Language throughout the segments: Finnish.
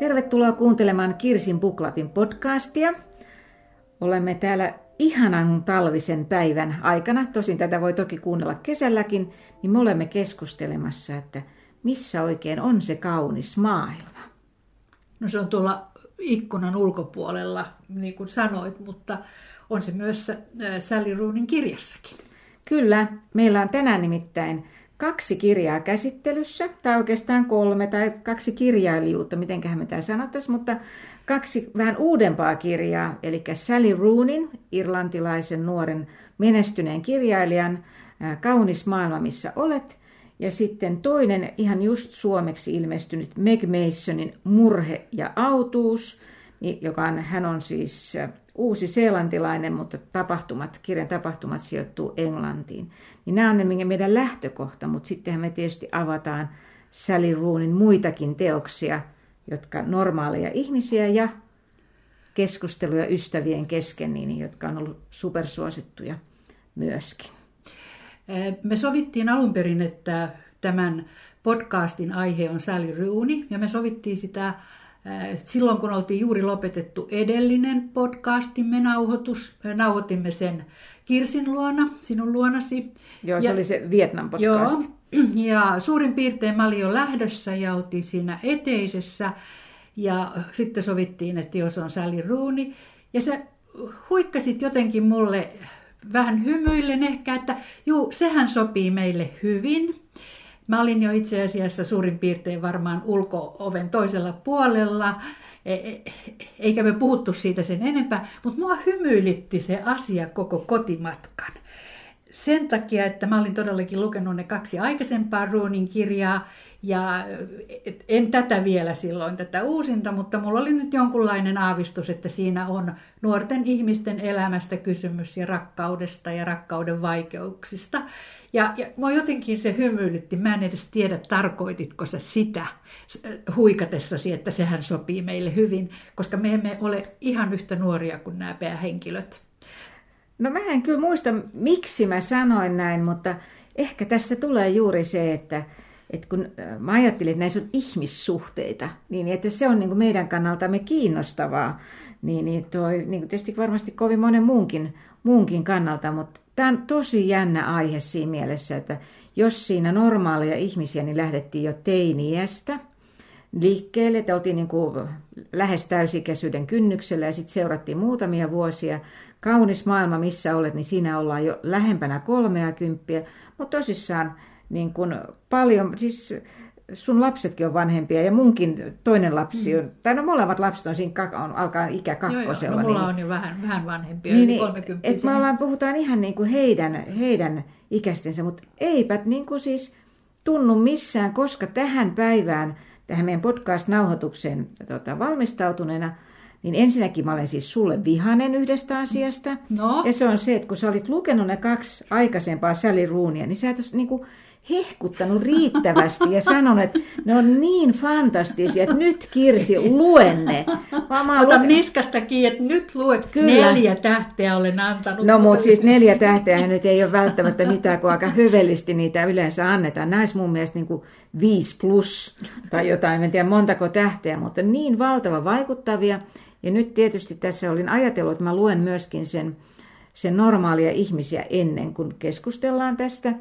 Tervetuloa kuuntelemaan Kirsin Buklapin podcastia. Olemme täällä ihanan talvisen päivän aikana, tosin tätä voi toki kuunnella kesälläkin, niin me olemme keskustelemassa, että missä oikein on se kaunis maailma. No se on tuolla ikkunan ulkopuolella, niin kuin sanoit, mutta on se myös äh, Sally Roonin kirjassakin. Kyllä, meillä on tänään nimittäin kaksi kirjaa käsittelyssä, tai oikeastaan kolme, tai kaksi kirjailijuutta, mitenköhän me tämä sanottaisiin, mutta kaksi vähän uudempaa kirjaa, eli Sally Roonin, irlantilaisen nuoren menestyneen kirjailijan Kaunis maailma, missä olet, ja sitten toinen ihan just suomeksi ilmestynyt Meg Masonin Murhe ja autuus, joka on, hän on siis uusi seelantilainen, mutta tapahtumat, kirjan tapahtumat sijoittuu Englantiin. Niin nämä on meidän lähtökohta, mutta sittenhän me tietysti avataan Sally Roonin muitakin teoksia, jotka normaaleja ihmisiä ja keskusteluja ystävien kesken, niin, jotka on ollut supersuosittuja myöskin. Me sovittiin alun perin, että tämän podcastin aihe on Sally Rooney, ja me sovittiin sitä Silloin kun oltiin juuri lopetettu edellinen podcastimme nauhoitus, nauhoitimme sen Kirsin luona, sinun luonasi. Joo, se ja, oli se Vietnam podcast. Joo, ja suurin piirtein mä olin jo lähdössä ja oltiin siinä eteisessä. Ja sitten sovittiin, että jos on Sally Rooney. Ja sä huikkasit jotenkin mulle vähän hymyillen ehkä, että juu, sehän sopii meille hyvin. Mä olin jo itse asiassa suurin piirtein varmaan ulko-oven toisella puolella, e, e, eikä me puhuttu siitä sen enempää, mutta mua hymyilitti se asia koko kotimatkan. Sen takia, että mä olin todellakin lukenut ne kaksi aikaisempaa Ruunin kirjaa, ja en tätä vielä silloin, tätä uusinta, mutta mulla oli nyt jonkunlainen aavistus, että siinä on nuorten ihmisten elämästä kysymys ja rakkaudesta ja rakkauden vaikeuksista. Ja, ja mua jotenkin se hymyilytti. Mä en edes tiedä, tarkoititko sä sitä huikatessasi, että sehän sopii meille hyvin, koska me emme ole ihan yhtä nuoria kuin nämä päähenkilöt. No mä en kyllä muista, miksi mä sanoin näin, mutta ehkä tässä tulee juuri se, että, että kun mä ajattelin, että näissä on ihmissuhteita, niin että se on niin kuin meidän kannaltamme kiinnostavaa, niin, niin, toi, niin tietysti varmasti kovin monen muunkin, muunkin kannalta, mutta tämä on tosi jännä aihe siinä mielessä, että jos siinä normaaleja ihmisiä, niin lähdettiin jo teiniästä liikkeelle, että oltiin niin kuin lähes täysikäisyyden kynnyksellä ja sitten seurattiin muutamia vuosia. Kaunis maailma, missä olet, niin siinä ollaan jo lähempänä kolmea kymppiä, mutta tosissaan niin kuin paljon, siis sun lapsetkin on vanhempia ja munkin toinen lapsi on, mm. tai no molemmat lapset on siinä, on, alkaa ikä kakkosella. Joo, joo. No, mulla niin, on jo vähän, vähän vanhempia, niin, yli 30 niin, me ollaan, puhutaan ihan niin kuin heidän, heidän ikäistensä, mutta eipä niin kuin siis tunnu missään, koska tähän päivään, tähän meidän podcast-nauhoitukseen tota, valmistautuneena, niin ensinnäkin mä olen siis sulle vihanen yhdestä asiasta. No. Ja se on se, että kun sä olit lukenut ne kaksi aikaisempaa Sally Roonia, niin sä et niin kuin, hehkuttanut riittävästi ja sanonut, että ne on niin fantastisia, että nyt Kirsi, luen ne. Mä Ota luke... niskasta kiinni, että nyt luet. Kyllä. Neljä tähteä olen antanut. No mutta siis neljä tähteä nyt ei ole välttämättä mitään, kun aika hyvellisesti niitä yleensä annetaan. Näissä mun mielestä niin kuin viisi plus tai jotain, en tiedä montako tähteä, mutta niin valtava vaikuttavia. Ja nyt tietysti tässä olin ajatellut, että mä luen myöskin sen, sen normaalia ihmisiä ennen kuin keskustellaan tästä.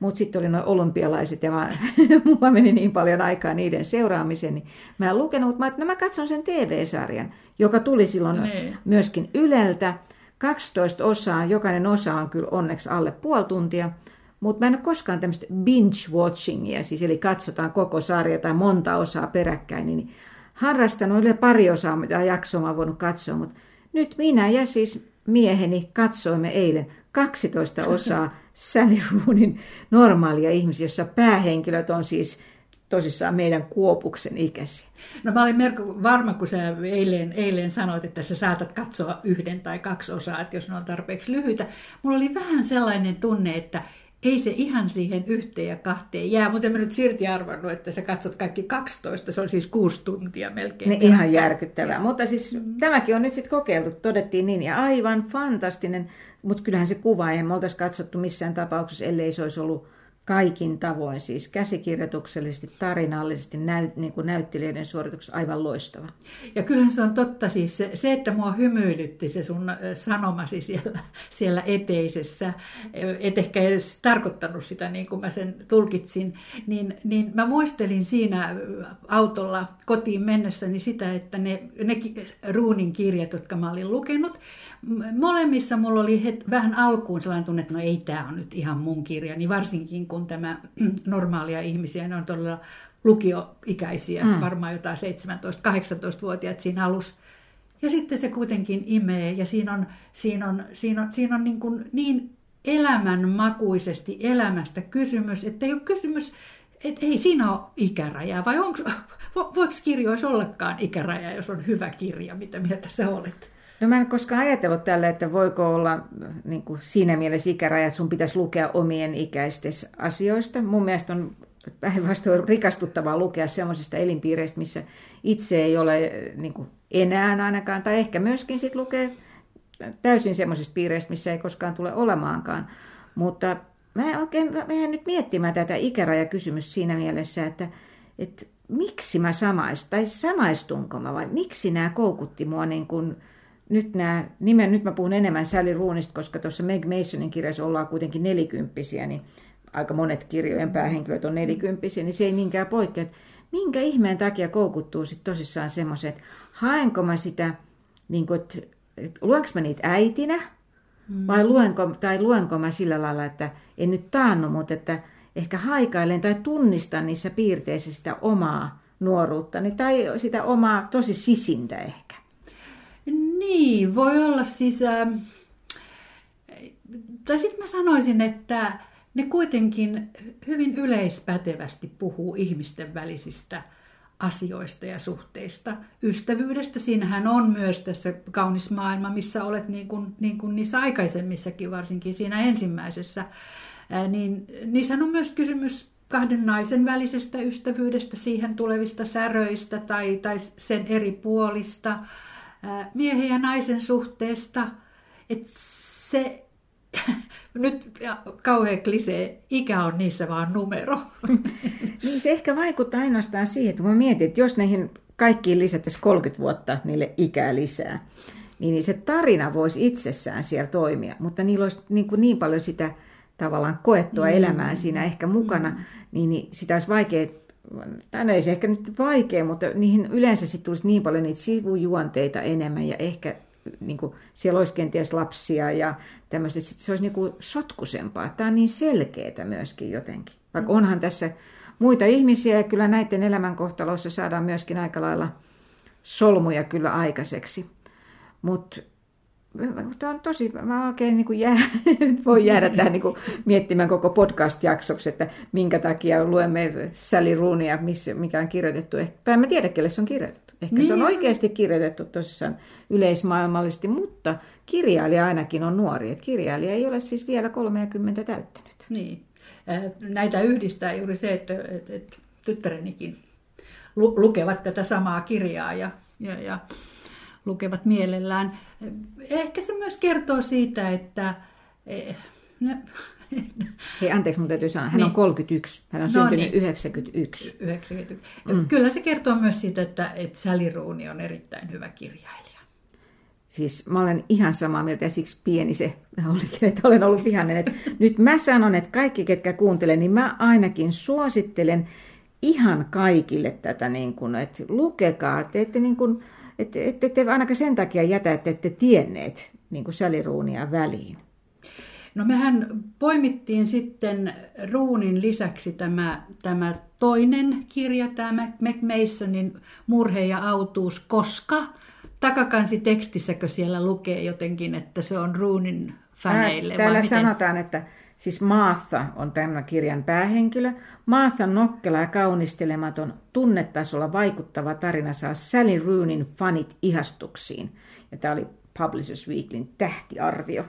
Mutta sitten oli nuo olympialaiset ja mä, mulla meni niin paljon aikaa niiden seuraamiseen, niin mä en lukenut, mutta mä, no mä katson sen TV-sarjan, joka tuli silloin niin. myöskin Yleltä. 12 osaa, jokainen osa on kyllä onneksi alle puoli tuntia, mutta mä en ole koskaan tämmöistä binge-watchingia, siis eli katsotaan koko sarja tai monta osaa peräkkäin, niin harrastanut yli pari osaa, mitä jaksoa mä voinut katsoa, mutta nyt minä ja siis mieheni katsoimme eilen 12 osaa Sally Roonin normaalia ihmisiä, jossa päähenkilöt on siis tosissaan meidän kuopuksen ikäisiä. No mä olin Merko varma, kun sä eilen, eilen sanoit, että sä saatat katsoa yhden tai kaksi osaa, että jos ne on tarpeeksi lyhyitä. Mulla oli vähän sellainen tunne, että ei se ihan siihen yhteen ja kahteen jää, mutta en mä nyt silti arvannut, että sä katsot kaikki 12, se on siis kuusi tuntia melkein. Ne ihan järkyttävää, mutta siis mm. tämäkin on nyt sitten kokeiltu, todettiin niin, ja aivan fantastinen, mutta kyllähän se kuva, eihän me oltaisi katsottu missään tapauksessa, ellei se olisi ollut kaikin tavoin, siis käsikirjoituksellisesti, tarinallisesti, näyt, niin kuin näyttelijöiden suorituksessa aivan loistava. Ja kyllähän se on totta siis se, se että mua hymyilytti se sun sanomasi siellä, siellä eteisessä, et ehkä edes tarkoittanut sitä niin kuin mä sen tulkitsin, niin, niin mä muistelin siinä autolla kotiin mennessäni sitä, että ne, ne ruunin kirjat, jotka mä olin lukenut, molemmissa mulla oli het, vähän alkuun sellainen tunne, että no ei tämä on nyt ihan mun kirja, niin varsinkin kun tämä normaalia ihmisiä, ne on todella lukioikäisiä, mm. varmaan jotain 17-18-vuotiaat siinä alussa. Ja sitten se kuitenkin imee ja siinä on, siinä on, siinä on, siinä on niin, kuin niin elämänmakuisesti elämästä kysymys, että ei ole kysymys, että ei siinä ole ikärajaa, vai onko, voiko kirjoissa ollakaan ikäraja, jos on hyvä kirja, mitä mieltä sä olet? No mä en koskaan ajatellut tälle, että voiko olla niin kuin siinä mielessä ikäraja, että sun pitäisi lukea omien ikäisten asioista. Mun mielestä on päinvastoin rikastuttavaa lukea sellaisista elinpiireistä, missä itse ei ole niin kuin enää ainakaan, tai ehkä myöskin sit lukee täysin semmoisista piireistä, missä ei koskaan tule olemaankaan. Mutta mä oikein mä nyt miettimään tätä ikärajakysymystä siinä mielessä, että, että miksi mä samaistun, tai samaistunko mä vai miksi nämä koukutti mua niin kuin, nyt, nämä, nimen, nyt mä puhun enemmän Sally Roonista, koska tuossa Meg Masonin kirjassa ollaan kuitenkin nelikymppisiä, niin aika monet kirjojen päähenkilöt on nelikymppisiä, niin se ei niinkään poikkea. Minkä ihmeen takia koukuttuu sitten tosissaan semmoiset, että haenko mä sitä, niin kuin, että, että luenko mä niitä äitinä, mm. vai luenko, tai luenko mä sillä lailla, että en nyt taannu, mutta että ehkä haikailen tai tunnistan niissä piirteissä sitä omaa nuoruuttani tai sitä omaa tosi sisintä ehkä. Niin, voi olla siis... Äh, tai sitten mä sanoisin, että ne kuitenkin hyvin yleispätevästi puhuu ihmisten välisistä asioista ja suhteista. Ystävyydestä, siinähän on myös tässä kaunis maailma, missä olet niin kuin, niin kuin niissä aikaisemmissakin, varsinkin siinä ensimmäisessä. Ää, niin, niissä on myös kysymys kahden naisen välisestä ystävyydestä, siihen tulevista säröistä tai, tai sen eri puolista miehen ja naisen suhteesta, että se, nyt kauhean klisee, ikä on niissä vaan numero. niin se ehkä vaikuttaa ainoastaan siihen, että mä mietin, että jos näihin kaikkiin lisättäisiin 30 vuotta niille ikää lisää, niin se tarina voisi itsessään siellä toimia, mutta niillä olisi niin, kuin niin paljon sitä tavallaan koettua mm. elämää siinä ehkä mukana, mm. niin, niin sitä olisi vaikea no ei se ehkä nyt vaikea, mutta niihin yleensä sitten tulisi niin paljon niitä sivujuonteita enemmän ja ehkä niin kuin, siellä olisi kenties lapsia ja tämmöistä, että se olisi niin kuin sotkusempaa. Tämä on niin selkeää myöskin jotenkin. Vaikka onhan tässä muita ihmisiä ja kyllä näiden elämänkohtaloissa saadaan myöskin aika lailla solmuja kyllä aikaiseksi. Mutta Tämä on tosi, mä oikein niin kuin jää, voi jäädä tähän niin kuin miettimään koko podcast-jaksoksi, että minkä takia luemme Sally Roonia, mikä on kirjoitettu. Tai en mä tiedä, kelle se on kirjoitettu. Ehkä niin. se on niin. oikeasti kirjoitettu tosissaan yleismaailmallisesti, mutta kirjailija ainakin on nuori. Että kirjailija ei ole siis vielä 30 täyttänyt. Niin. Näitä yhdistää juuri se, että, että, että tyttärenikin lukevat tätä samaa kirjaa ja, ja, ja lukevat mielellään. Ehkä se myös kertoo siitä, että... Eh, Hei, anteeksi, mutta täytyy sanoa, hän niin. on 31, hän on no syntynyt niin. 91. 91. Mm. Kyllä se kertoo myös siitä, että, että Sally Rooney on erittäin hyvä kirjailija. Siis mä olen ihan samaa mieltä ja siksi pieni se olikin, että olen ollut vihainen. Että nyt mä sanon, että kaikki ketkä kuuntelee, niin mä ainakin suosittelen ihan kaikille tätä, niin kuin, että lukekaa, että ette niin kuin, että et, et, et ainakaan sen takia jätä, että ette tienneet niin kuin säliruunia väliin. No mehän poimittiin sitten ruunin lisäksi tämä, tämä toinen kirja, tämä McMasonin Murhe ja autuus, koska takakansi tekstissäkö siellä lukee jotenkin, että se on ruunin faneille? Täällä sanotaan, että Siis Martha on tämän kirjan päähenkilö. Martha nokkela ja kaunistelematon tunnetasolla vaikuttava tarina saa Sally Roonin fanit ihastuksiin. Ja tämä oli Publishers Weeklyn tähtiarvio.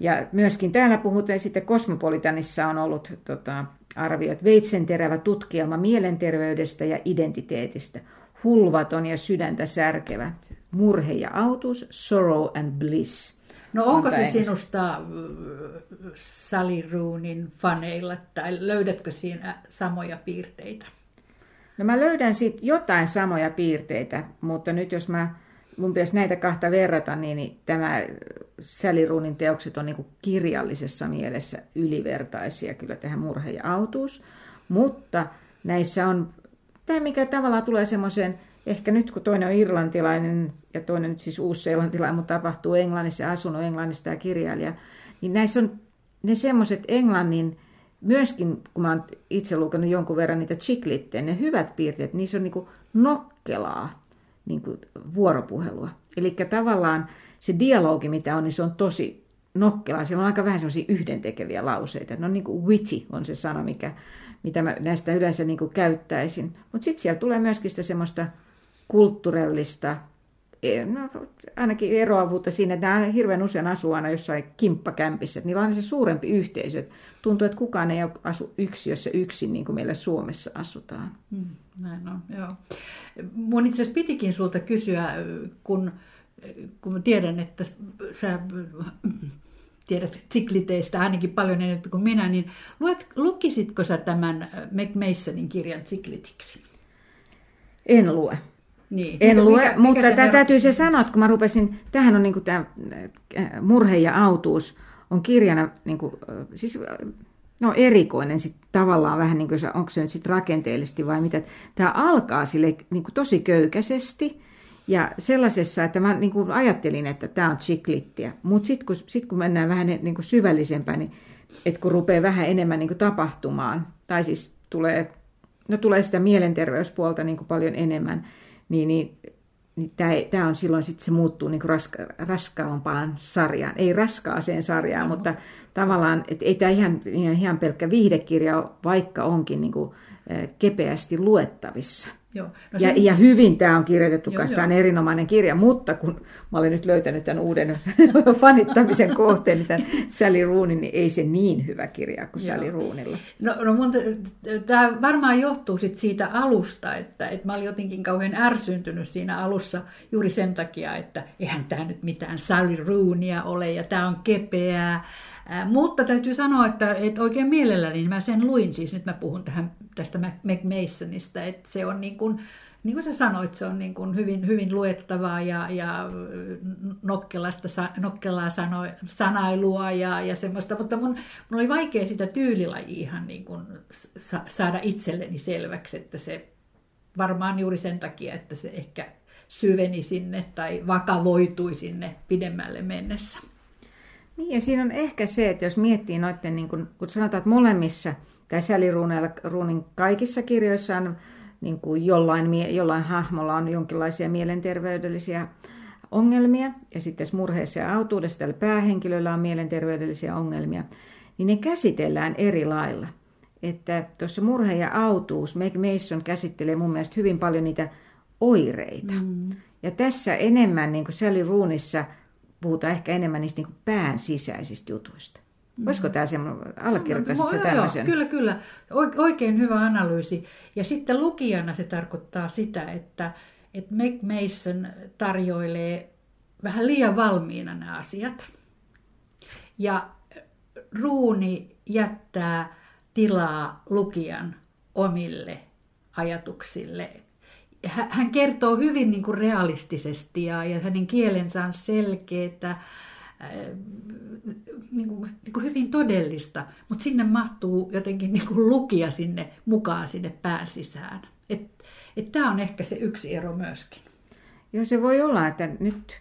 Ja myöskin täällä puhutaan sitten Cosmopolitanissa on ollut tota, arviot veitsen terävä tutkielma mielenterveydestä ja identiteetistä. Hulvaton ja sydäntä särkevät. Murhe ja autus, sorrow and bliss. No onko se sinusta äh, Sally Roonin faneilla, tai löydätkö siinä samoja piirteitä? No mä löydän siitä jotain samoja piirteitä, mutta nyt jos mä, mun pitäisi näitä kahta verrata, niin, niin tämä Sally Roonin teokset on niin kuin kirjallisessa mielessä ylivertaisia kyllä tähän murhe ja autuus. Mutta näissä on, tämä mikä tavallaan tulee semmoiseen, ehkä nyt kun toinen on irlantilainen ja toinen nyt siis uusseelantilainen, mutta tapahtuu Englannissa ja asunut Englannissa tämä kirjailija, niin näissä on ne semmoiset Englannin, myöskin kun mä oon itse lukenut jonkun verran niitä chiklitteen, ne hyvät piirteet, niissä on niinku nokkelaa niinku vuoropuhelua. Eli tavallaan se dialogi, mitä on, niin se on tosi nokkelaa. Siellä on aika vähän semmoisia yhdentekeviä lauseita. No niin kuin witty on se sana, mikä, mitä mä näistä yleensä niin kuin käyttäisin. Mutta sitten siellä tulee myöskin sitä semmoista kulttuurellista, e, no, ainakin eroavuutta siinä, että nämä hirveän usein asuu aina jossain kimppakämpissä. Että niillä on se suurempi yhteisö. Tuntuu, että kukaan ei asu yksiössä yksin, niin kuin meillä Suomessa asutaan. Hmm, näin on, joo. Mun itse asiassa pitikin sulta kysyä, kun, kun tiedän, että sä tiedät sikliteistä ainakin paljon enemmän kuin minä, niin luet, lukisitko sä tämän McMasonin kirjan siklitiksi? En lue. Niin. En Mikä- lue, mikä- mutta mikä tämä ero- täytyy se sanoa, että kun mä rupesin, tähän on niinku tämä murhe ja autuus on kirjana, niinku, äh, siis äh, no erikoinen sit tavallaan vähän, niin kuin, onko se nyt sitten rakenteellisesti vai mitä. Tämä alkaa sille niinku tosi köykäisesti ja sellaisessa, että mä niinku ajattelin, että tämä on chiklittiä, mutta sitten kun, sit kun mennään vähän niinku syvällisempään, niin että kun rupeaa vähän enemmän niinku tapahtumaan, tai siis tulee, no tulee sitä mielenterveyspuolta niinku paljon enemmän, niin, niin, niin tämä on silloin sitten se muuttuu niinku raska, raskaampaan sarjaan. Ei raskaaseen sarjaan, no. mutta tavallaan, että ei tämä ihan, ihan, ihan pelkkä viihdekirja vaikka onkin niinku, eh, kepeästi luettavissa. Joo. No Ja, sen- ja hyvin tämä on kirjoitettu, Joo, tämä on erinomainen kirja, mutta kun mä olen nyt löytänyt tämän uuden fanittamisen kohteen, niin tämän Sally Roonin, niin ei se niin hyvä kirja kuin Joo. Sally Roonilla. No, no mun, tämä varmaan johtuu sit siitä alusta, että, että mä olin jotenkin kauhean ärsyntynyt siinä alussa juuri sen takia, että eihän tämä nyt mitään Sally Roonia ole ja tämä on kepeää. Ää, mutta täytyy sanoa, että, että oikein mielelläni mä sen luin, siis nyt mä puhun tähän, tästä McMasonista, että se on niin kuin, niin kuin sä sanoit, se on niin kuin hyvin, hyvin luettavaa ja, ja nokkelasta, nokkelaa sano, sanailua ja, ja semmoista, mutta mun, mun oli vaikea sitä tyylilajia ihan niin kuin sa- saada itselleni selväksi, että se varmaan juuri sen takia, että se ehkä syveni sinne tai vakavoitui sinne pidemmälle mennessä. Niin, ja siinä on ehkä se, että jos miettii noiden, niin kun, kun sanotaan, että molemmissa, tai Sally kaikissa kirjoissa on niin kuin jollain, jollain hahmolla on jonkinlaisia mielenterveydellisiä ongelmia, ja sitten tässä murheessa ja autuudessa tällä päähenkilöllä on mielenterveydellisiä ongelmia, niin ne käsitellään eri lailla. Että tuossa murhe ja autuus, Meg Mason käsittelee mun mielestä hyvin paljon niitä oireita. Mm. Ja tässä enemmän, niin kuin Sally Roonissa, puhutaan ehkä enemmän niistä niin pään sisäisistä jutuista. Mm. Olisiko tämä semmoinen, allekirjoittaisit Joo, se joo, tämmöisen? Kyllä, kyllä. Oik- Oikein hyvä analyysi. Ja sitten lukijana se tarkoittaa sitä, että, että Meg Mason tarjoilee vähän liian valmiina nämä asiat. Ja ruuni jättää tilaa lukijan omille ajatuksille. Hä- Hän kertoo hyvin niin kuin realistisesti ja, ja hänen kielensä on selkeää, niin kuin, niin kuin hyvin todellista, mutta sinne mahtuu jotenkin niin kuin lukija sinne mukaan sinne pään sisään. Tämä on ehkä se yksi ero myöskin. Joo, se voi olla, että nyt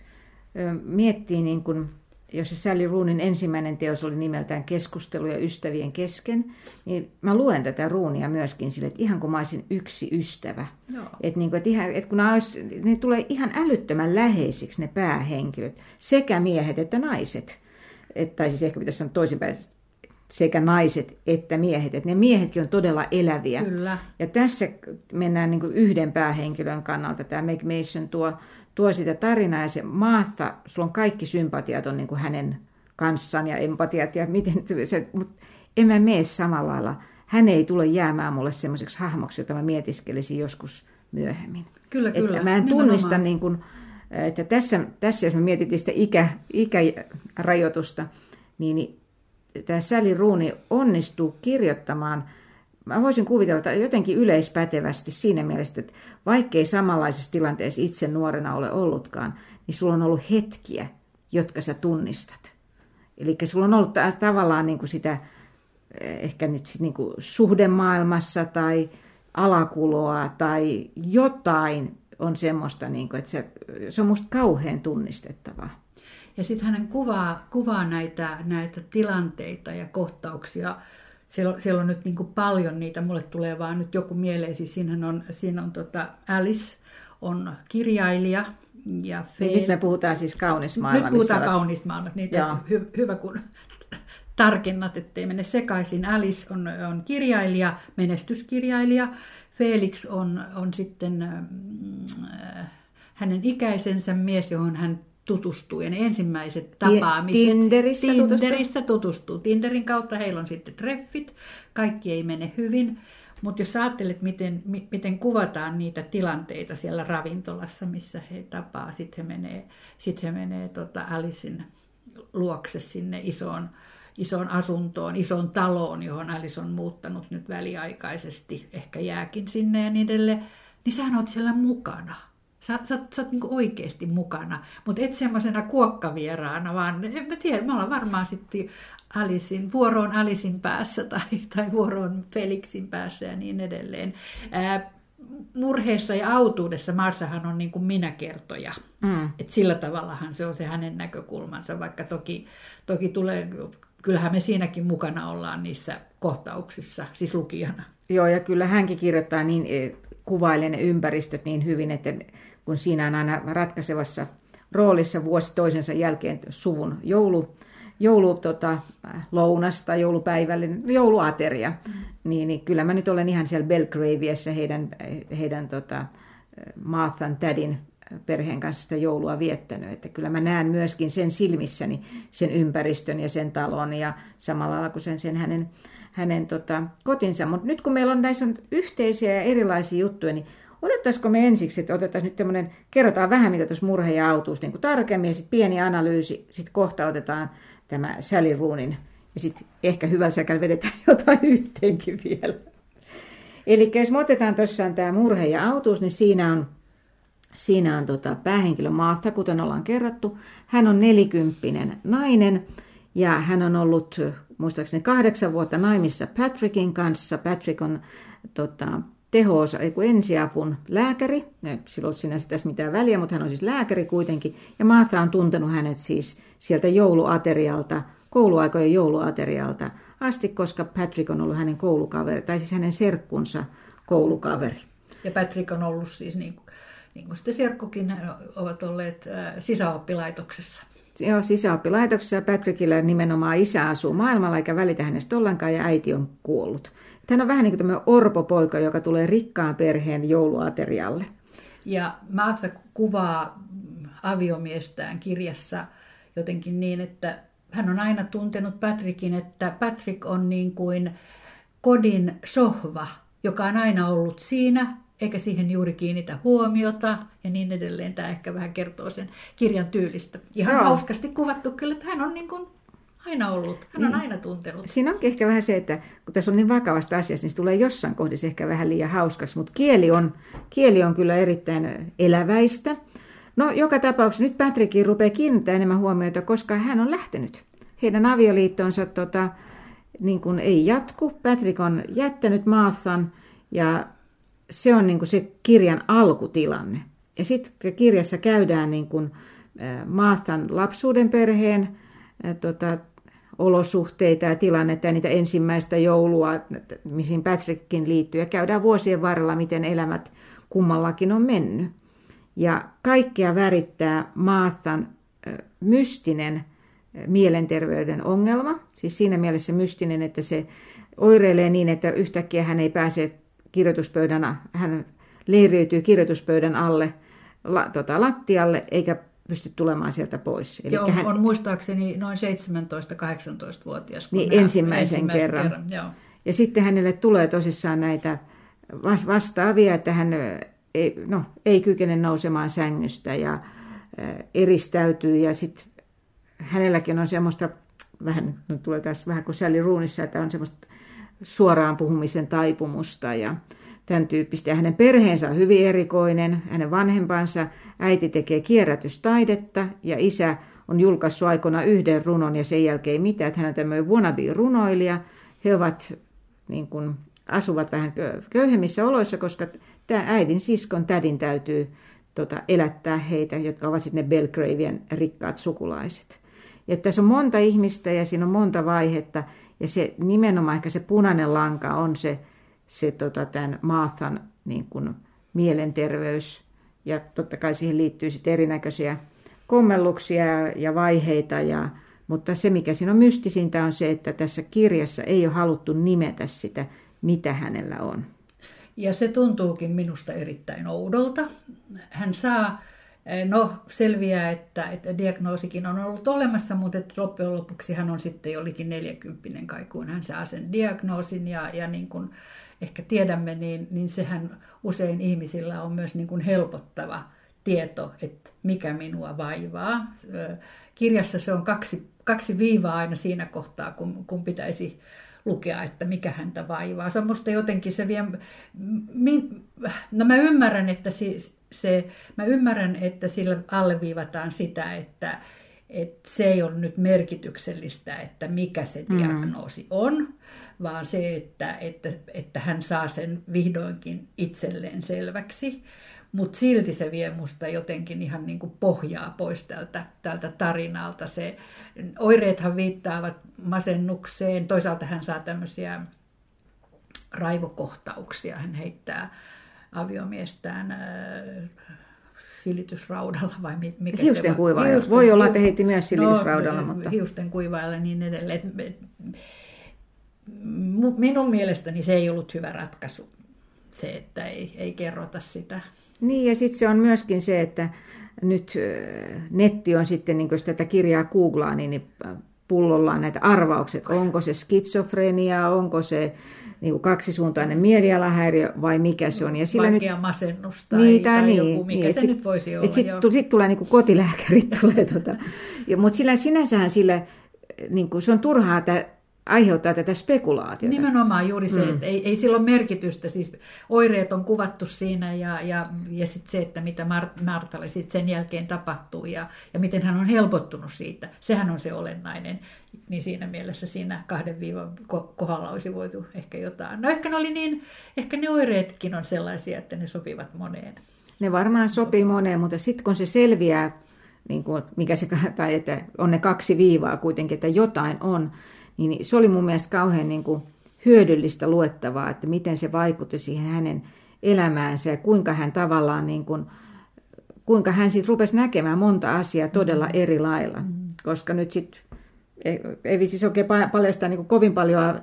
miettii, niin kun, jos se Sally Roonin ensimmäinen teos oli nimeltään Keskusteluja ystävien kesken, niin mä luen tätä ruunia myöskin sille, että ihan kuin mä olisin yksi ystävä. Joo. Että niin et ihan, et kun olisi, ne tulee ihan älyttömän läheisiksi ne päähenkilöt, sekä miehet että naiset. Et, tai siis ehkä pitäisi sanoa toisinpäin, sekä naiset että miehet. Että ne miehetkin on todella eläviä. Kyllä. Ja tässä mennään niin kuin yhden päähenkilön kannalta. Tämä Meg Mason tuo, tuo sitä tarinaa ja se Martha, sulla on kaikki sympatiat on niin kuin hänen kanssaan ja empatiat ja miten se, mutta en mä mene samalla lailla. Hän ei tule jäämään mulle semmoiseksi hahmoksi, jota mä mietiskelisin joskus myöhemmin. Kyllä, Että kyllä. mä en Nimenomaan. tunnista niin kuin, että tässä, tässä jos me mietittiin sitä ikä, ikärajoitusta, niin tämä Sally Rooney onnistuu kirjoittamaan, mä voisin kuvitella, että jotenkin yleispätevästi siinä mielessä, että vaikkei samanlaisessa tilanteessa itse nuorena ole ollutkaan, niin sulla on ollut hetkiä, jotka sä tunnistat. Eli sulla on ollut tavallaan niin kuin sitä ehkä nyt niin kuin suhdemaailmassa tai alakuloa tai jotain on semmoista, niin kuin, että se, se on musta kauhean tunnistettavaa. Ja sitten hänen kuvaa, kuvaa näitä, näitä tilanteita ja kohtauksia. Siellä on, siellä on nyt niin kuin paljon niitä, mulle tulee vaan nyt joku mieleen. Siis siinä on, siinä on tota Alice, on kirjailija, ja Niin nyt me puhutaan siis kaunismaailma. Nyt puhutaan kaunismaailma. Niitä hy, hyvä kun tarkennat, ettei mene sekaisin. Alice on, on kirjailija, menestyskirjailija. Felix on, on sitten äh, hänen ikäisensä mies, johon hän tutustuu. Ja ne ensimmäiset tapaamiset Tinderissä, Tinderissä tutustuu. tutustuu. Tinderin kautta heillä on sitten treffit. Kaikki ei mene hyvin. Mutta jos ajattelet, miten, miten kuvataan niitä tilanteita siellä ravintolassa, missä he tapaa, sitten he menee, sit he menee tota Alicein luokse sinne isoon, isoon asuntoon, isoon taloon, johon Alice on muuttanut nyt väliaikaisesti, ehkä jääkin sinne ja niin edelleen, niin sä oot siellä mukana. Sä, sä, sä oot niin oikeasti mukana, mutta et semmoisena kuokkavieraana, vaan en mä tiedä, me ollaan varmaan sitten Alisin, vuoroon Alisin päässä tai, tai vuoroon Felixin päässä ja niin edelleen. Ää, murheessa ja autuudessa Marsahan on niin kuin minäkertoja. Mm. Et sillä tavallahan se on se hänen näkökulmansa, vaikka toki, toki tulee, kyllähän me siinäkin mukana ollaan niissä kohtauksissa, siis lukijana. Joo, ja kyllä hänkin kirjoittaa niin, kuvailee ne ympäristöt niin hyvin, että kun siinä on aina ratkaisevassa roolissa vuosi toisensa jälkeen suvun joulu, joulu, tota, lounasta, joulupäivällinen, jouluateria, mm. niin, niin kyllä mä nyt olen ihan siellä Belgraviassa heidän, heidän tota, Marthan tädin perheen kanssa sitä joulua viettänyt. Että kyllä mä näen myöskin sen silmissäni sen ympäristön ja sen talon ja samalla lailla kuin sen, sen hänen, hänen tota, kotinsa. Mutta nyt kun meillä on näissä on yhteisiä ja erilaisia juttuja, niin otettaisiko me ensiksi, että otettaisiin nyt tämmöinen, kerrotaan vähän mitä tuossa murhe ja autuus niin kuin tarkemmin ja sitten pieni analyysi, sitten kohta otetaan tämä Sally Roonin. Ja sitten ehkä hyvällä säkällä vedetään jotain yhteenkin vielä. Eli jos me otetaan tosiaan tämä murhe ja autuus, niin siinä on, siinä on tota päähenkilö Martha, kuten ollaan kerrottu. Hän on nelikymppinen nainen ja hän on ollut muistaakseni kahdeksan vuotta naimissa Patrickin kanssa. Patrick on tota, teho ensiapun lääkäri. Silloin sinänsä tässä mitään väliä, mutta hän on siis lääkäri kuitenkin. Ja Martha on tuntenut hänet siis sieltä jouluaterialta, kouluaikojen jouluaterialta asti, koska Patrick on ollut hänen koulukaveri, tai siis hänen serkkunsa koulukaveri. Ja Patrick on ollut siis, niin kuin, niin kuin sitten serkkukin, ovat olleet sisäoppilaitoksessa. Joo, sisäoppilaitoksessa Patrickilla nimenomaan isä asuu maailmalla eikä välitä hänestä ollenkaan ja äiti on kuollut. Hän on vähän niin kuin tämmöinen orpopoika, joka tulee rikkaan perheen jouluaterialle. Ja Martha kuvaa aviomiestään kirjassa jotenkin niin, että hän on aina tuntenut Patrickin, että Patrick on niin kuin kodin sohva, joka on aina ollut siinä, eikä siihen juuri kiinnitä huomiota ja niin edelleen. Tämä ehkä vähän kertoo sen kirjan tyylistä. Ihan Joo. hauskasti kuvattu kyllä, että hän on niin kuin aina ollut. Hän on niin. aina tuntenut. Siinä onkin ehkä vähän se, että kun tässä on niin vakavasta asiasta, niin se tulee jossain kohdassa ehkä vähän liian hauskaksi, mutta kieli on, kieli on kyllä erittäin eläväistä. No joka tapauksessa nyt Patrickin rupeaa kiinnittämään enemmän huomiota, koska hän on lähtenyt. Heidän avioliittonsa tota, niin kuin ei jatku. Patrick on jättänyt Marthan ja se on niin kuin se kirjan alkutilanne. Ja sitten kirjassa käydään niin kuin Marthan lapsuuden perheen tota, olosuhteita ja tilannetta ja niitä ensimmäistä joulua, mihin Patrickin liittyy. Ja käydään vuosien varrella, miten elämät kummallakin on mennyt. Ja kaikkea värittää Maathan mystinen mielenterveyden ongelma. Siis siinä mielessä mystinen, että se oireilee niin, että yhtäkkiä hän ei pääse kirjoituspöydän, hän leiriytyy kirjoituspöydän alle la, tota, lattialle, eikä pysty tulemaan sieltä pois. Eli on, hän, on muistaakseni noin 17-18-vuotias. Niin ensimmäisen, ensimmäisen kerran. kerran joo. Ja sitten hänelle tulee tosissaan näitä vastaavia, että hän ei, no, ei kykene nousemaan sängystä ja eristäytyy ja sitten hänelläkin on semmoista, vähän, nyt tulee tässä vähän kuin Sally Ruunissa, että on semmoista suoraan puhumisen taipumusta ja tämän tyyppistä. Ja hänen perheensä on hyvin erikoinen, hänen vanhempansa, äiti tekee kierrätystaidetta ja isä on julkaissut aikana yhden runon ja sen jälkeen ei mitään, että hän on tämmöinen wannabe-runoilija. He ovat, niin kuin, asuvat vähän köyhemmissä oloissa, koska tämä äidin siskon tädin täytyy tota, elättää heitä, jotka ovat sitten ne Belgravien rikkaat sukulaiset. Ja tässä on monta ihmistä ja siinä on monta vaihetta, ja se nimenomaan ehkä se punainen lanka on se, se tota, tämän Marthan niin kuin, mielenterveys, ja totta kai siihen liittyy sitten erinäköisiä kommelluksia ja vaiheita, ja, mutta se mikä siinä on mystisintä on se, että tässä kirjassa ei ole haluttu nimetä sitä, mitä hänellä on. Ja se tuntuukin minusta erittäin oudolta. Hän saa, no selviää, että, että diagnoosikin on ollut olemassa, mutta että loppujen lopuksi hän on sitten jollekin 40 kai, kun hän saa sen diagnoosin ja, ja niin kuin ehkä tiedämme, niin, niin sehän usein ihmisillä on myös niin kuin helpottava tieto, että mikä minua vaivaa. Kirjassa se on kaksi, kaksi viivaa aina siinä kohtaa, kun, kun pitäisi lukea, että mikä häntä vaivaa. Se on musta jotenkin se vie... Min, no mä ymmärrän, että se, se, mä ymmärrän, että sillä alleviivataan sitä, että, että se ei ole nyt merkityksellistä, että mikä se mm. diagnoosi mm. on, vaan se, että, että, että hän saa sen vihdoinkin itselleen selväksi mutta silti se vie musta jotenkin ihan niin kuin pohjaa pois tältä, tältä tarinalta. Se, oireethan viittaavat masennukseen, toisaalta hän saa tämmöisiä raivokohtauksia, hän heittää aviomiestään äh, silitysraudalla vai mikä hiusten se on? Hiusten, Voi olla, että heitti myös silitysraudalla. No, mutta... Hiusten kuivailla ja niin edelleen. Minun mielestäni se ei ollut hyvä ratkaisu, se, että ei, ei kerrota sitä niin ja sitten se on myöskin se, että nyt netti on sitten, niin jos tätä kirjaa googlaa, niin pullollaan näitä arvaukset. Onko se skitsofrenia, onko se niin kuin kaksisuuntainen mielialahäiriö vai mikä se on. Ja sillä Vaikea nyt, masennus tai, niin, tai niin, joku, mikä niin, se sit, nyt voisi olla. Sitten sit tulee niin kuin kotilääkärit. tulee, tota. Mutta sillä sinänsähän sillä, niin kuin, se on turhaa, että aiheuttaa tätä spekulaatiota. Nimenomaan juuri se, mm. että ei, ei sillä ole merkitystä. Siis oireet on kuvattu siinä ja, ja, ja sitten se, että mitä Martalle sit sen jälkeen tapahtuu ja, ja miten hän on helpottunut siitä. Sehän on se olennainen. Niin siinä mielessä siinä kahden viivan kohdalla olisi voitu ehkä jotain. No ehkä ne, oli niin, ehkä ne oireetkin on sellaisia, että ne sopivat moneen. Ne varmaan sopii moneen, mutta sitten kun se selviää, niin kuin, mikä se, tai että on ne kaksi viivaa kuitenkin, että jotain on, niin se oli mun mielestä kauhean niin kuin hyödyllistä luettavaa, että miten se vaikutti siihen hänen elämäänsä ja kuinka hän tavallaan niin kuin, kuinka hän sitten rupesi näkemään monta asiaa todella mm. eri lailla. Mm. Koska nyt sitten ei, ei siis oikein paljastaa niin kovin paljon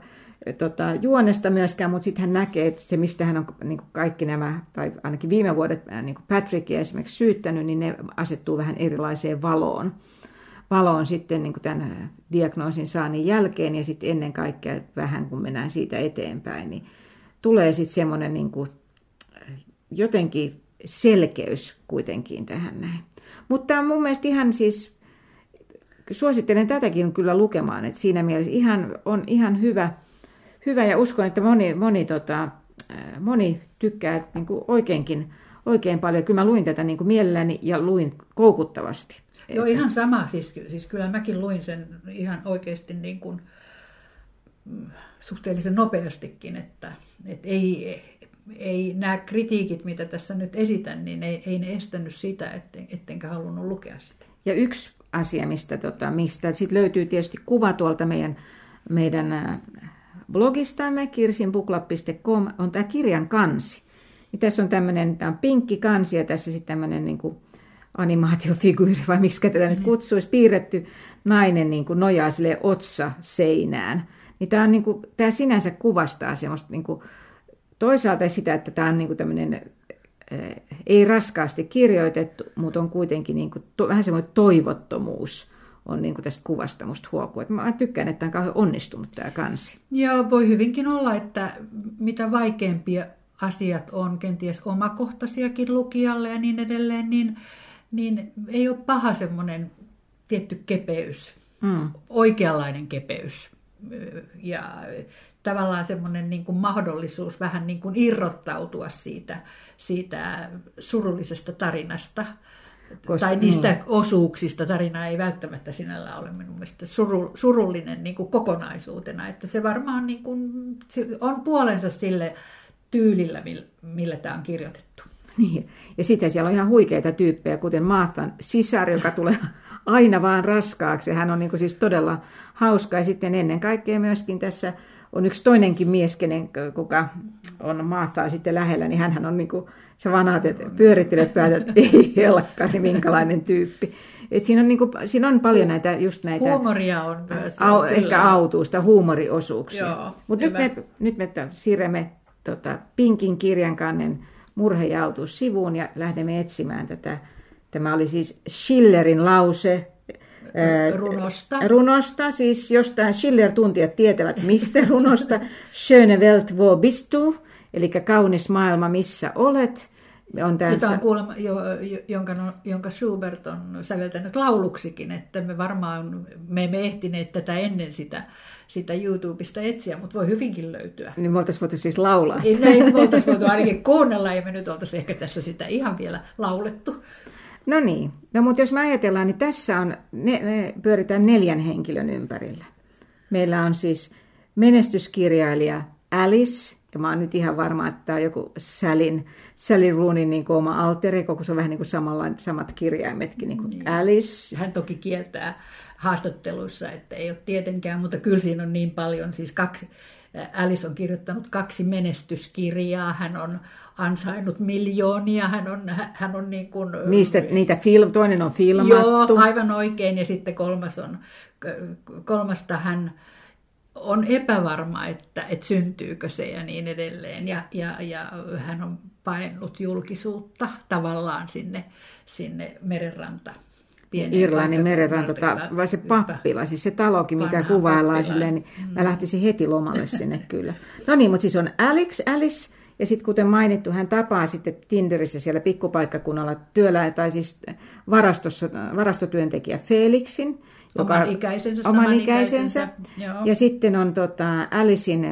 tota, juonesta myöskään, mutta sitten hän näkee, että se mistä hän on niin kaikki nämä, tai ainakin viime vuodet niin Patrickia esimerkiksi syyttänyt, niin ne asettuu vähän erilaiseen valoon valoon sitten niin kuin tämän diagnoosin saannin jälkeen ja sitten ennen kaikkea vähän kun mennään siitä eteenpäin, niin tulee sitten semmoinen niin kuin jotenkin selkeys kuitenkin tähän näin. Mutta tämä on mun mielestä ihan siis, suosittelen tätäkin kyllä lukemaan, että siinä mielessä ihan, on ihan hyvä, hyvä ja uskon, että moni, moni, tota, moni tykkää niin kuin oikeinkin oikein paljon. Kyllä mä luin tätä niin kuin mielelläni ja luin koukuttavasti. Joo, ihan sama. Siis, siis kyllä mäkin luin sen ihan oikeasti niin kuin, mm, suhteellisen nopeastikin, että, että ei, ei nämä kritiikit, mitä tässä nyt esitän, niin ei, ei ne estänyt sitä, etten, ettenkä halunnut lukea sitä. Ja yksi asia, mistä, tota, mistä sit löytyy tietysti kuva tuolta meidän, meidän blogistamme kirsinpukla.com, on tämä kirjan kansi. Ja tässä on tämmöinen, tämä on pinkki kansi ja tässä sitten tämmöinen niin kuin animaatiofigyyri, vai miksi tätä nyt mm. kutsuisi, piirretty nainen niin kuin nojaa sille otsa seinään. Niin tämä, on niin kuin, tämä sinänsä kuvastaa semmoista niin kuin, toisaalta sitä, että tämä on niin kuin tämmöinen ei raskaasti kirjoitettu, mutta on kuitenkin niin kuin, to, vähän semmoinen toivottomuus on niin kuin tästä kuvasta musta huokuu. Että mä tykkään, että tämä on kauhean onnistunut tämä kansi. Joo, voi hyvinkin olla, että mitä vaikeampia asiat on, kenties omakohtaisiakin lukijalle ja niin edelleen, niin niin ei ole paha semmoinen tietty kepeys, Mm. oikeanlainen kepeys. Ja tavallaan semmoinen niin kuin mahdollisuus vähän niin kuin irrottautua siitä, siitä surullisesta tarinasta. Koska- tai niistä niin. osuuksista. Tarina ei välttämättä sinällä ole minun mielestä suru, surullinen niin kuin kokonaisuutena. Että se varmaan niin kuin, on puolensa sille tyylillä, millä, millä tämä on kirjoitettu. Niin. Ja sitten siellä on ihan huikeita tyyppejä, kuten Marthan sisar, joka tulee aina vaan raskaaksi. Hän on niin kuin siis todella hauska. Ja sitten ennen kaikkea myöskin tässä on yksi toinenkin mies, kenen, kuka on Marthaa sitten lähellä, niin hän on niin kuin se vanhat, että pyörittelet päätä, että ei helkkari, minkälainen tyyppi. Et siinä, on niin kuin, siinä on paljon näitä, just näitä Huumoria on myös. au, kyllä. ehkä autuusta, huumoriosuuksia. Mutta nyt hyvä. me, nyt me siirrämme tota, Pinkin kirjankannen murhe ja autuus sivuun ja lähdemme etsimään tätä. Tämä oli siis Schillerin lause. ää, Runosta. Runosta, siis jostain Schiller-tuntijat tietävät mistä runosta. Schöne Welt, wo bist du? Eli kaunis maailma, missä olet. On Jota tässä, on kuulemma, jo, jo- jonka, no- jonka Schubert on säveltänyt lauluksikin, että me varmaan, me emme ehtineet tätä ennen sitä, sitä YouTubesta etsiä, mutta voi hyvinkin löytyä. niin me oltaisiin voitu siis laulaa. Ei, näin me oltaisiin voitu ainakin kuunnella ja me nyt oltaisiin ehkä tässä sitä ihan vielä laulettu. No niin, no mutta jos me ajatellaan, niin tässä on, ne, me pyöritään neljän henkilön ympärillä. Meillä on siis menestyskirjailija Alice, ja mä oon nyt ihan varma, että tämä on joku Salin, Sally Roonin niin oma alter ego, kun se on vähän niin kuin samalla, samat kirjaimetkin, niin kuin Alice. Hän toki kieltää haastatteluissa, että ei ole tietenkään, mutta kyllä siinä on niin paljon, siis kaksi, Alice on kirjoittanut kaksi menestyskirjaa, hän on ansainnut miljoonia, hän on, hän on niin kuin, Niistä, niitä film, toinen on filmattu. Joo, aivan oikein. Ja sitten kolmas on, kolmasta hän on epävarma, että, että syntyykö se ja niin edelleen. Ja, ja, ja hän on paennut julkisuutta tavallaan sinne, sinne merenranta. Irlannin merenranta, vai se pappila, siis se talokin, mitä kuvaillaan pappila. silleen, niin mä lähtisin heti lomalle sinne kyllä. No niin, mutta siis on Alex, Alice, ja sitten kuten mainittu, hän tapaa sitten Tinderissä siellä pikkupaikkakunnalla työlä, tai siis varastossa, varastotyöntekijä Felixin, Oman ikäisensä, oman ikäisensä. joo. Ja sitten on tota, Alicein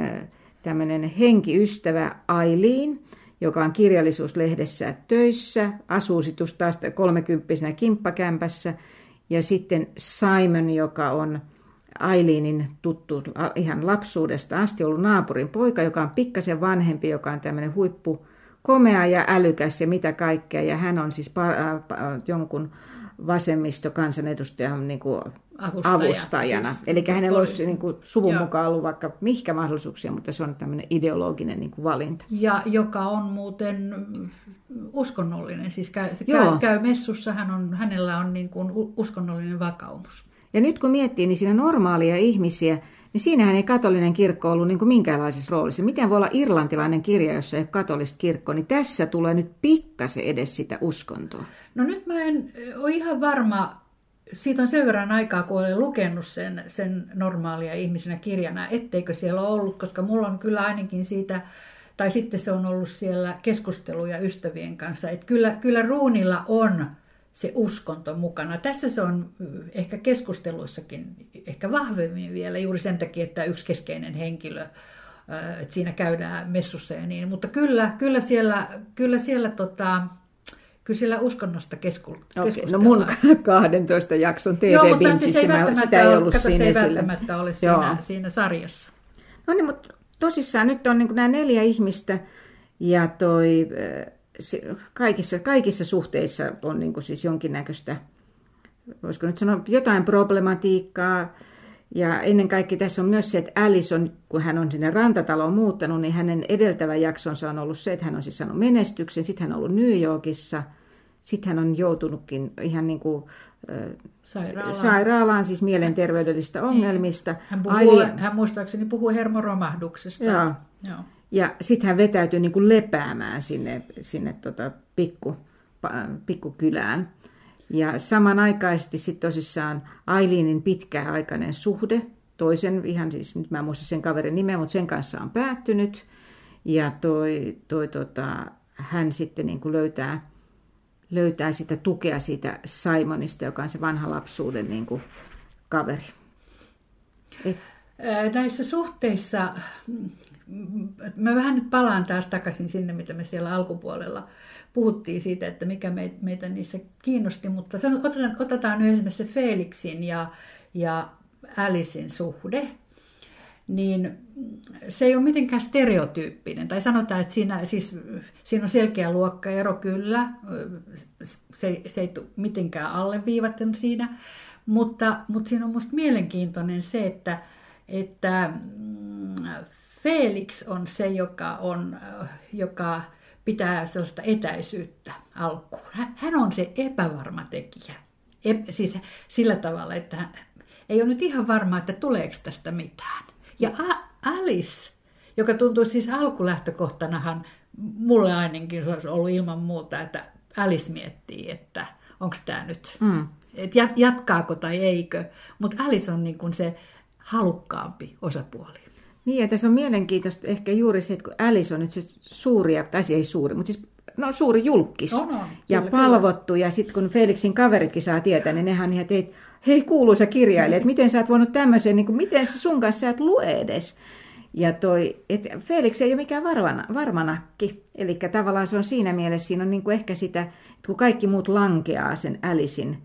tämmöinen henkiystävä Aileen, joka on kirjallisuuslehdessä töissä, asuu sitten taas kolmekymppisenä kimppakämpässä. Ja sitten Simon, joka on Aileenin tuttu ihan lapsuudesta asti ollut naapurin poika, joka on pikkasen vanhempi, joka on tämmöinen huippu komea ja älykäs ja mitä kaikkea. Ja hän on siis par, äh, jonkun vasemmistokansanedustajan niin kuin Avustaja, avustajana. siis Eli hänellä poli- olisi niin kuin suvun Joo. mukaan ollut vaikka mihkä mahdollisuuksia, mutta se on tämmöinen ideologinen niin kuin valinta. Ja joka on muuten uskonnollinen, siis käy, käy, käy messussa, hän on, hänellä on niin kuin uskonnollinen vakaumus. Ja nyt kun miettii, niin siinä normaalia ihmisiä, niin siinähän ei katolinen kirkko ollut niin kuin minkäänlaisessa roolissa. Miten voi olla irlantilainen kirja, jossa ei ole katolista kirkkoa, niin tässä tulee nyt pikkasen edes sitä uskontoa. No nyt mä en ole ihan varma, siitä on sen verran aikaa, kun olen lukenut sen, sen normaalia ihmisenä kirjana, etteikö siellä ole ollut, koska mulla on kyllä ainakin siitä, tai sitten se on ollut siellä keskusteluja ystävien kanssa, että kyllä, kyllä ruunilla on se uskonto mukana. Tässä se on ehkä keskusteluissakin ehkä vahvemmin vielä juuri sen takia, että yksi keskeinen henkilö, että siinä käydään messussa ja niin. Mutta kyllä, kyllä siellä, kyllä siellä tota, Kyllä siellä uskonnosta kesku- Okei, no keskustellaan. mun 12 jakson Joo, mutta se ei mä- välttämättä sitä ei ole, ollut kato, se siinä ei esillä. välttämättä ole Joo. siinä, siinä sarjassa. No niin, mutta tosissaan nyt on niin nämä neljä ihmistä ja toi, äh, se, kaikissa, kaikissa suhteissa on niin siis jonkinnäköistä, voisiko nyt sanoa, jotain problematiikkaa. Ja ennen kaikkea tässä on myös se, että Alice on, kun hän on sinne rantataloon muuttanut, niin hänen edeltävä jaksonsa on ollut se, että hän on siis saanut menestyksen, sitten hän on ollut New Yorkissa, sitten hän on joutunutkin ihan niin kuin, äh, Sairaalaan. sairaalaan, siis mielenterveydellisistä ongelmista. Hän, puhuu, Aileen- hän muistaakseni puhuu hermoromahduksesta. Joo. Joo. Ja sitten hän vetäytyi niin kuin lepäämään sinne, sinne tota pikku, pikkukylään. Ja samanaikaisesti sitten tosissaan Aileenin pitkäaikainen suhde, toisen, ihan siis, nyt mä en muista sen kaverin nimeä, mutta sen kanssa on päättynyt. Ja toi, toi tota, hän sitten niin kuin löytää, löytää sitä tukea siitä Simonista, joka on se vanha lapsuuden niin kuin, kaveri. Et... Näissä suhteissa, mä vähän nyt palaan taas takaisin sinne, mitä me siellä alkupuolella puhuttiin siitä, että mikä meitä niissä kiinnosti, mutta otetaan, otetaan nyt esimerkiksi se Felixin ja, ja Alicein suhde, niin se ei ole mitenkään stereotyyppinen. Tai sanotaan, että siinä, siis, siinä on selkeä luokkaero kyllä, se, se ei tule mitenkään alleviivattu siinä, mutta, mutta siinä on minusta mielenkiintoinen se, että, että mm, Felix on se, joka, on, joka pitää sellaista etäisyyttä alkuun. Hän on se epävarma tekijä. E, siis sillä tavalla, että hän ei ole nyt ihan varma, että tuleeko tästä mitään. Ja Alice, joka tuntuu siis alkulähtökohtanahan, mulle ainakin se olisi ollut ilman muuta, että Alice miettii, että onko tämä nyt, mm. että jatkaako tai eikö. Mutta Alice on niin kuin se halukkaampi osapuoli. Niin, ja tässä on mielenkiintoista ehkä juuri se, että kun Alice on nyt se suuri, tai ei suuri, mutta siis no, suuri julkis no, no, ja kyllä, palvottu. Kyllä. Ja sitten kun Felixin kaveritkin saa tietää, niin nehän ihan, että hei kuuluisa kirjailija, että miten sä oot voinut tämmöisen, niin kuin, miten se sun kanssa sä et lue edes. Ja toi, että Felix ei ole mikään varmana, varmanakki. Eli tavallaan se on siinä mielessä, siinä on niin kuin ehkä sitä, että kun kaikki muut lankeaa sen Älisin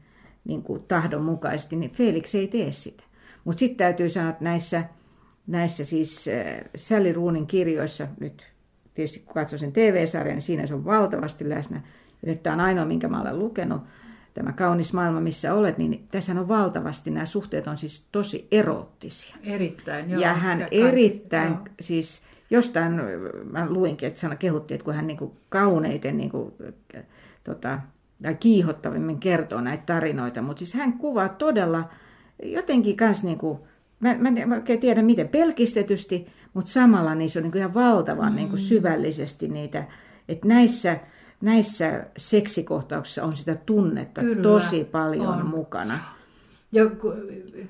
niin kuin tahdon mukaisesti, niin Felix ei tee sitä. Mutta sitten täytyy sanoa, että näissä, näissä siis äh, Sally Roonin kirjoissa, nyt tietysti kun katsoo sen TV-sarjan, niin siinä se on valtavasti läsnä. Ja nyt tämä on ainoa, minkä mä olen lukenut tämä kaunis maailma, missä olet, niin tässä on valtavasti, nämä suhteet on siis tosi eroottisia. Erittäin, joo. Ja hän ja erittäin, joo. siis jostain, mä luinkin, että sana kehutti, että kun hän niin kuin kauneiten niin kuin, tota, tai kiihottavimmin kertoo näitä tarinoita, mutta siis hän kuvaa todella jotenkin kans niin kuin, mä, mä en oikein tiedä miten, pelkistetysti, mutta samalla niin se on niin kuin ihan valtavan mm. niin kuin syvällisesti niitä, että näissä näissä seksikohtauksissa on sitä tunnetta Kyllä, tosi paljon on. mukana. Ja,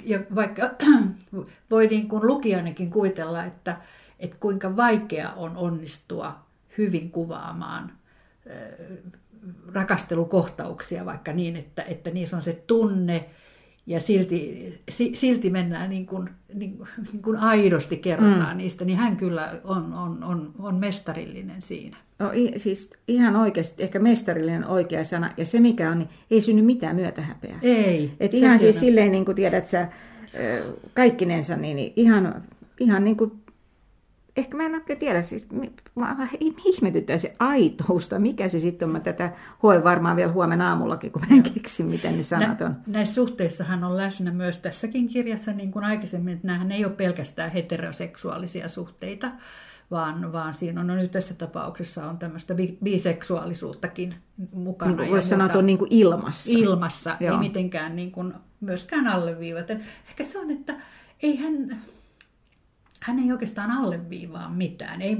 ja vaikka voi niin kuin lukijanakin kuvitella, että, että kuinka vaikea on onnistua hyvin kuvaamaan rakastelukohtauksia vaikka niin, että, että niissä on se tunne ja silti, silti mennään niin kuin, niin, niin kuin aidosti kerrotaan mm. niistä, niin hän kyllä on, on, on, on mestarillinen siinä. No, siis ihan oikeasti, ehkä mestarillinen oikea sana. Ja se mikä on, niin ei synny mitään myötähäpeää. Ei. Et ihan siis silleen, niin kuin tiedät sä, kaikkinensa, niin, niin ihan, ihan niin kuin, ehkä mä en oikein tiedä, siis mä ihmetyttää se aitousta, mikä se sitten on. Mä tätä hoen varmaan vielä huomenna aamullakin, kun mä en keksi, miten ne sanat on. Nä, näissä suhteissahan on läsnä myös tässäkin kirjassa, niin kuin aikaisemmin, että nämähän ei ole pelkästään heteroseksuaalisia suhteita, vaan, vaan siinä on no nyt tässä tapauksessa on tämmöistä bi- biseksuaalisuuttakin mukana. Niin voisi sanoa, että on niin kuin ilmassa. Ilmassa, Joo. ei mitenkään niin kuin myöskään alleviivaten. Ehkä se on, että ei hän, ei oikeastaan alleviivaa mitään. Ei,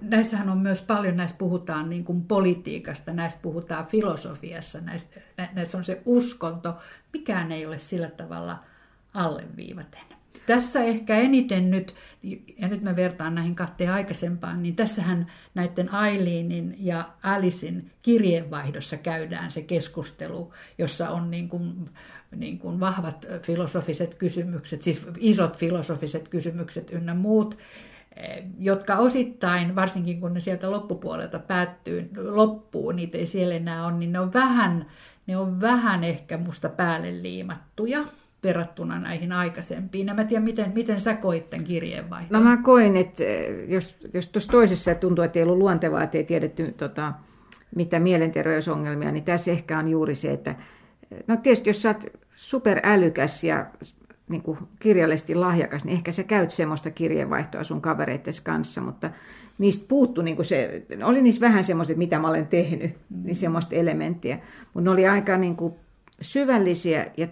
näissähän on myös paljon, näissä puhutaan niin kuin politiikasta, näissä puhutaan filosofiassa, näissä, näissä on se uskonto. Mikään ei ole sillä tavalla alleviivaten. Tässä ehkä eniten nyt, ja nyt mä vertaan näihin kahteen aikaisempaan, niin tässähän näiden Aileenin ja Alicein kirjeenvaihdossa käydään se keskustelu, jossa on niin kuin, niin kuin vahvat filosofiset kysymykset, siis isot filosofiset kysymykset ynnä muut, jotka osittain, varsinkin kun ne sieltä loppupuolelta päättyy, loppuu, niitä ei siellä enää ole, niin ne on vähän, ne on vähän ehkä musta päälle liimattuja verrattuna näihin aikaisempiin. Ja mä tiedän, miten, miten sä koit tämän kirjeenvaihdon? No mä koin, että eh, jos, jos tuossa toisessa tuntuu, että ei ollut luontevaa, että ei tiedetty tota, mitä mielenterveysongelmia, niin tässä ehkä on juuri se, että no tietysti jos sä oot superälykäs ja niin kuin kirjallisesti lahjakas, niin ehkä sä käyt semmoista kirjeenvaihtoa sun kavereittes kanssa, mutta niistä puuttu niin kuin se, oli niissä vähän semmoiset, mitä mä olen tehnyt, mm. niin semmoista elementtiä, mutta ne oli aika niin kuin syvällisiä ja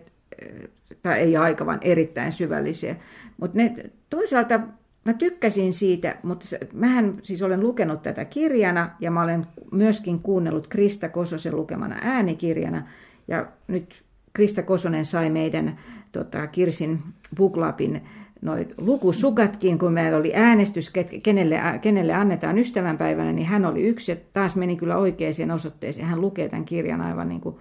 tai ei aika, vaan erittäin syvällisiä. Mutta toisaalta mä tykkäsin siitä, mutta mähän siis olen lukenut tätä kirjana ja mä olen myöskin kuunnellut Krista Kososen lukemana äänikirjana. Ja nyt Krista Kosonen sai meidän tota, Kirsin Buklapin noit lukusukatkin, kun meillä oli äänestys, kenelle, kenelle annetaan ystävänpäivänä, niin hän oli yksi. Ja taas meni kyllä oikeaan osoitteeseen. Hän lukee tämän kirjan aivan niin kuin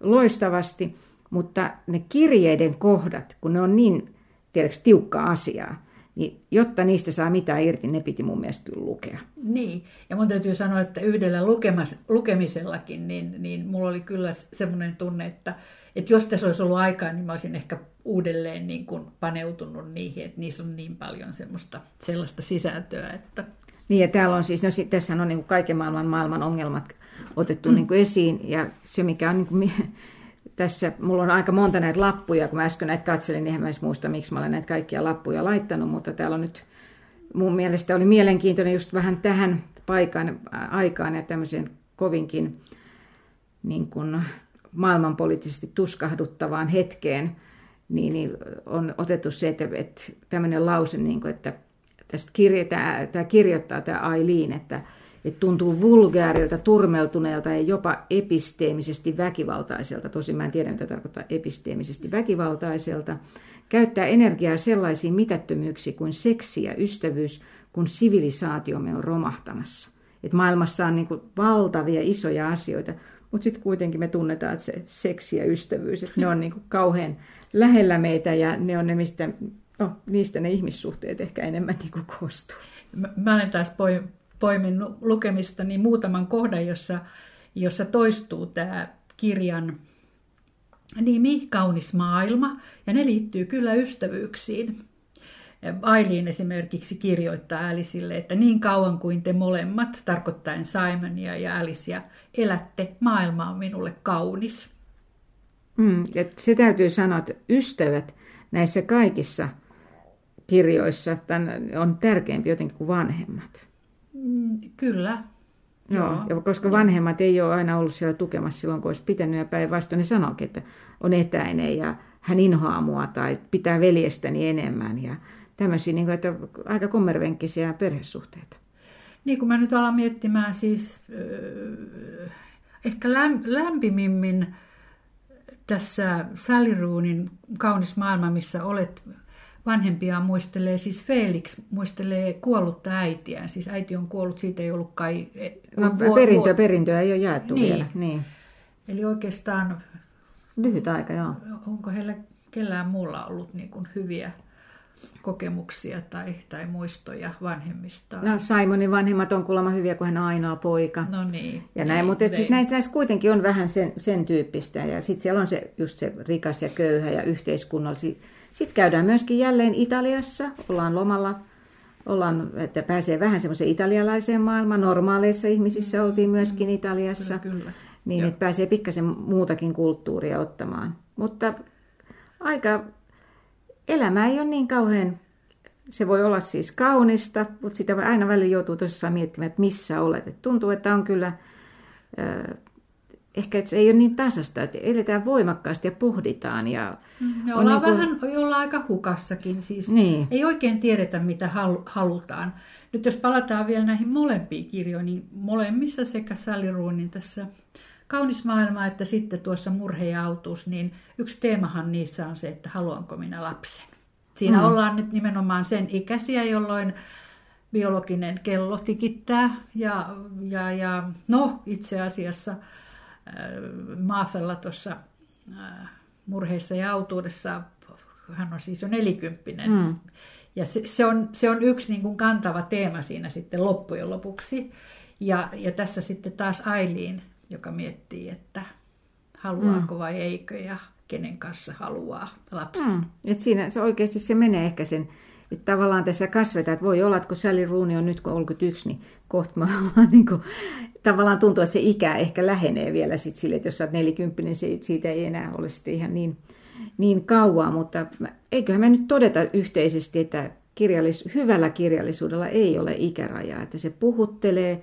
loistavasti, mutta ne kirjeiden kohdat, kun ne on niin tiedätkö, tiukka asiaa, niin jotta niistä saa mitään irti, ne piti mun mielestä kyllä lukea. Niin, ja mun täytyy sanoa, että yhdellä lukemas, lukemisellakin, niin, niin mulla oli kyllä semmoinen tunne, että, että jos tässä olisi ollut aikaa, niin mä olisin ehkä uudelleen niin kuin paneutunut niihin, että niissä on niin paljon semmoista, sellaista sisältöä, että... Niin, ja täällä on siis, no tässä on niin kuin kaiken maailman maailman ongelmat otettu mm. niin kuin esiin, ja se mikä on niin kuin, tässä, mulla on aika monta näitä lappuja, kun mä äsken näitä katselin, niin en mä edes muista, miksi mä olen näitä kaikkia lappuja laittanut, mutta täällä on nyt, mun mielestä oli mielenkiintoinen just vähän tähän paikan, aikaan ja tämmöisen kovinkin niin kuin maailmanpoliittisesti tuskahduttavaan hetkeen, niin, niin on otettu se, että, että tämmöinen lause, niin kuin, että tästä kirja, tämä, tämä kirjoittaa tämä Aileen, että, että tuntuu vulgaarilta, turmeltuneelta ja jopa episteemisesti väkivaltaiselta. Tosin mä en tiedä, mitä tarkoittaa episteemisesti väkivaltaiselta. Käyttää energiaa sellaisiin mitättömyyksiin kuin seksi ja ystävyys, kun sivilisaatiomme on romahtamassa. Et maailmassa on niin valtavia isoja asioita, mutta sitten kuitenkin me tunnetaan, että se seksi ja ystävyys, että ne on niin kauhean lähellä meitä ja ne on ne, mistä, no, niistä ne ihmissuhteet ehkä enemmän niin koostuu. Mä, mä olen taas poimin lukemista niin muutaman kohdan, jossa, jossa toistuu tämä kirjan nimi, Kaunis maailma, ja ne liittyy kyllä ystävyyksiin. Aileen esimerkiksi kirjoittaa Aliceille, että niin kauan kuin te molemmat, tarkoittaen Simonia ja Alicea, elätte, maailma on minulle kaunis. Mm, että se täytyy sanoa, että ystävät näissä kaikissa kirjoissa on tärkeämpi jotenkin kuin vanhemmat. Mm, kyllä. Joo, Joo. Ja koska vanhemmat ei ole aina ollut siellä tukemassa silloin, kun olisi pitänyt, ja päinvastoin ne sanoikin, että on etäinen ja hän inhoaa mua tai pitää veljestäni enemmän ja tämmöisiä niin kuin, että aika kommervenkkisiä perhesuhteita. Niin kuin mä nyt alan miettimään siis äh, ehkä lämpimimmin tässä Sally Roonin Kaunis maailma, missä olet vanhempia muistelee, siis Felix muistelee kuollutta äitiään. Siis äiti on kuollut, siitä ei ollut kai... E, no, vuo, perintö, perintöä ei ole jaettu niin. vielä. Niin. Eli oikeastaan... Lyhyt aika, joo. Onko heillä kellään muulla ollut niin kuin hyviä kokemuksia tai, tai muistoja vanhemmista. No Simonin vanhemmat on kuulemma hyviä, kun hän on ainoa poika. No niin. Ja näin, niin, mutta et siis näissä, näissä kuitenkin on vähän sen, sen tyyppistä. Ja sitten siellä on se, just se rikas ja köyhä ja yhteiskunnallisia sitten käydään myöskin jälleen Italiassa, ollaan lomalla, ollaan, että pääsee vähän semmoiseen italialaiseen maailmaan. Normaaleissa ihmisissä mm. oltiin myöskin mm. Italiassa, kyllä, kyllä. niin että pääsee pikkasen muutakin kulttuuria ottamaan. Mutta aika, elämä ei ole niin kauhean, se voi olla siis kaunista, mutta sitä aina välillä joutuu tosissaan miettimään, että missä olet. Et tuntuu, että on kyllä ehkä että se ei ole niin tasasta, että eletään voimakkaasti ja pohditaan. Ja me ollaan niin kuin... vähän ollaan aika hukassakin, siis niin. ei oikein tiedetä mitä halutaan. Nyt jos palataan vielä näihin molempiin kirjoihin, niin molemmissa sekä Sally Roonin tässä Kaunis maailma että sitten tuossa Murhe ja autuus, niin yksi teemahan niissä on se, että haluanko minä lapsen. Siinä mm. ollaan nyt nimenomaan sen ikäisiä, jolloin biologinen kello tikittää ja, ja, ja no itse asiassa – Maafella tuossa murheissa ja autuudessa, hän on siis jo nelikymppinen. Mm. Ja se, se, on, se on yksi niin kuin kantava teema siinä sitten loppujen lopuksi. Ja, ja tässä sitten taas Ailiin, joka miettii, että haluaako mm. vai eikö ja kenen kanssa haluaa lapsi. Mm. Et siinä se oikeasti se menee ehkä sen että tavallaan tässä kasvetaan, että voi olla, että kun Sally Rooney on nyt 31, niin kohta mä niin kuin, tavallaan tuntuu, että se ikä ehkä lähenee vielä sit sille, että jos sä oot 40, niin siitä ei enää ole sitten ihan niin, niin kauaa, mutta eiköhän me nyt todeta yhteisesti, että kirjallis, hyvällä kirjallisuudella ei ole ikärajaa, että se puhuttelee,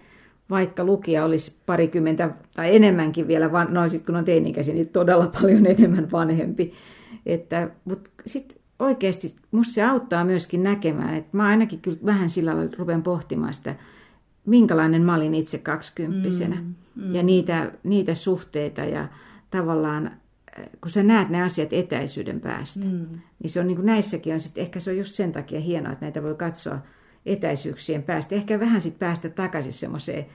vaikka lukija olisi parikymmentä tai enemmänkin vielä, no sitten kun on teinikäisiä, niin todella paljon enemmän vanhempi. Että, mutta sitten oikeasti musta se auttaa myöskin näkemään, että mä ainakin kyllä vähän sillä lailla rupean pohtimaan sitä, minkälainen mä olin itse kaksikymppisenä. Mm, mm. Ja niitä, niitä suhteita ja tavallaan kun sä näet ne asiat etäisyyden päästä, mm. niin se on niin kuin näissäkin on sit, ehkä se on just sen takia hienoa, että näitä voi katsoa etäisyyksien päästä. Ehkä vähän sitten päästä takaisin semmoiseen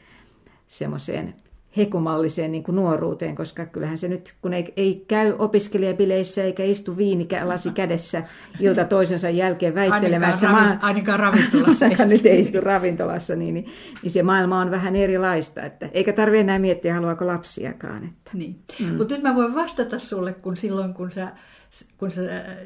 semmoiseen hekumalliseen niin kuin nuoruuteen, koska kyllähän se nyt, kun ei, ei käy opiskelijabileissä eikä istu viinilasi kädessä ilta toisensa jälkeen väittelemässä. Ainakaan, ravi, ainakaan ravintolassa. ainakaan nyt ei istu ravintolassa, niin, niin, niin se maailma on vähän erilaista. Että, eikä tarvitse enää miettiä, haluaako lapsiakaan. Että. Niin. Mm. Mutta nyt mä voin vastata sulle, kun silloin kun sä kun sä äh,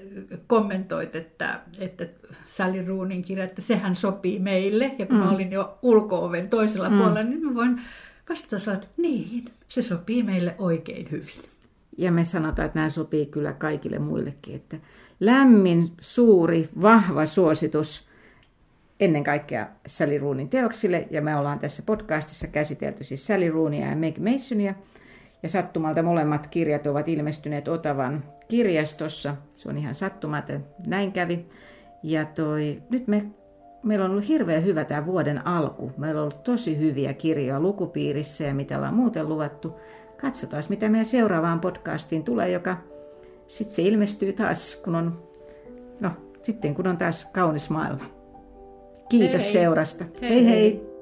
kommentoit, että, että Sally Roonin kirja, että sehän sopii meille, ja kun mm. mä olin jo ulkooven toisella mm. puolella, niin mä voin vastata, että niin, se sopii meille oikein hyvin. Ja me sanotaan, että nämä sopii kyllä kaikille muillekin, että lämmin, suuri, vahva suositus ennen kaikkea Sally Roonin teoksille, ja me ollaan tässä podcastissa käsitelty siis Sally Roonia ja Meg Masonia, ja sattumalta molemmat kirjat ovat ilmestyneet Otavan kirjastossa. Se on ihan sattumaton, näin kävi. Ja toi, nyt me, meillä on ollut hirveän hyvä tämä vuoden alku. Meillä on ollut tosi hyviä kirjoja lukupiirissä ja mitä ollaan muuten luvattu. Katsotaan, mitä meidän seuraavaan podcastiin tulee, joka sitten se ilmestyy taas, kun on, no, sitten kun on taas kaunis maailma. Kiitos hei hei. seurasta. Hei hei. hei.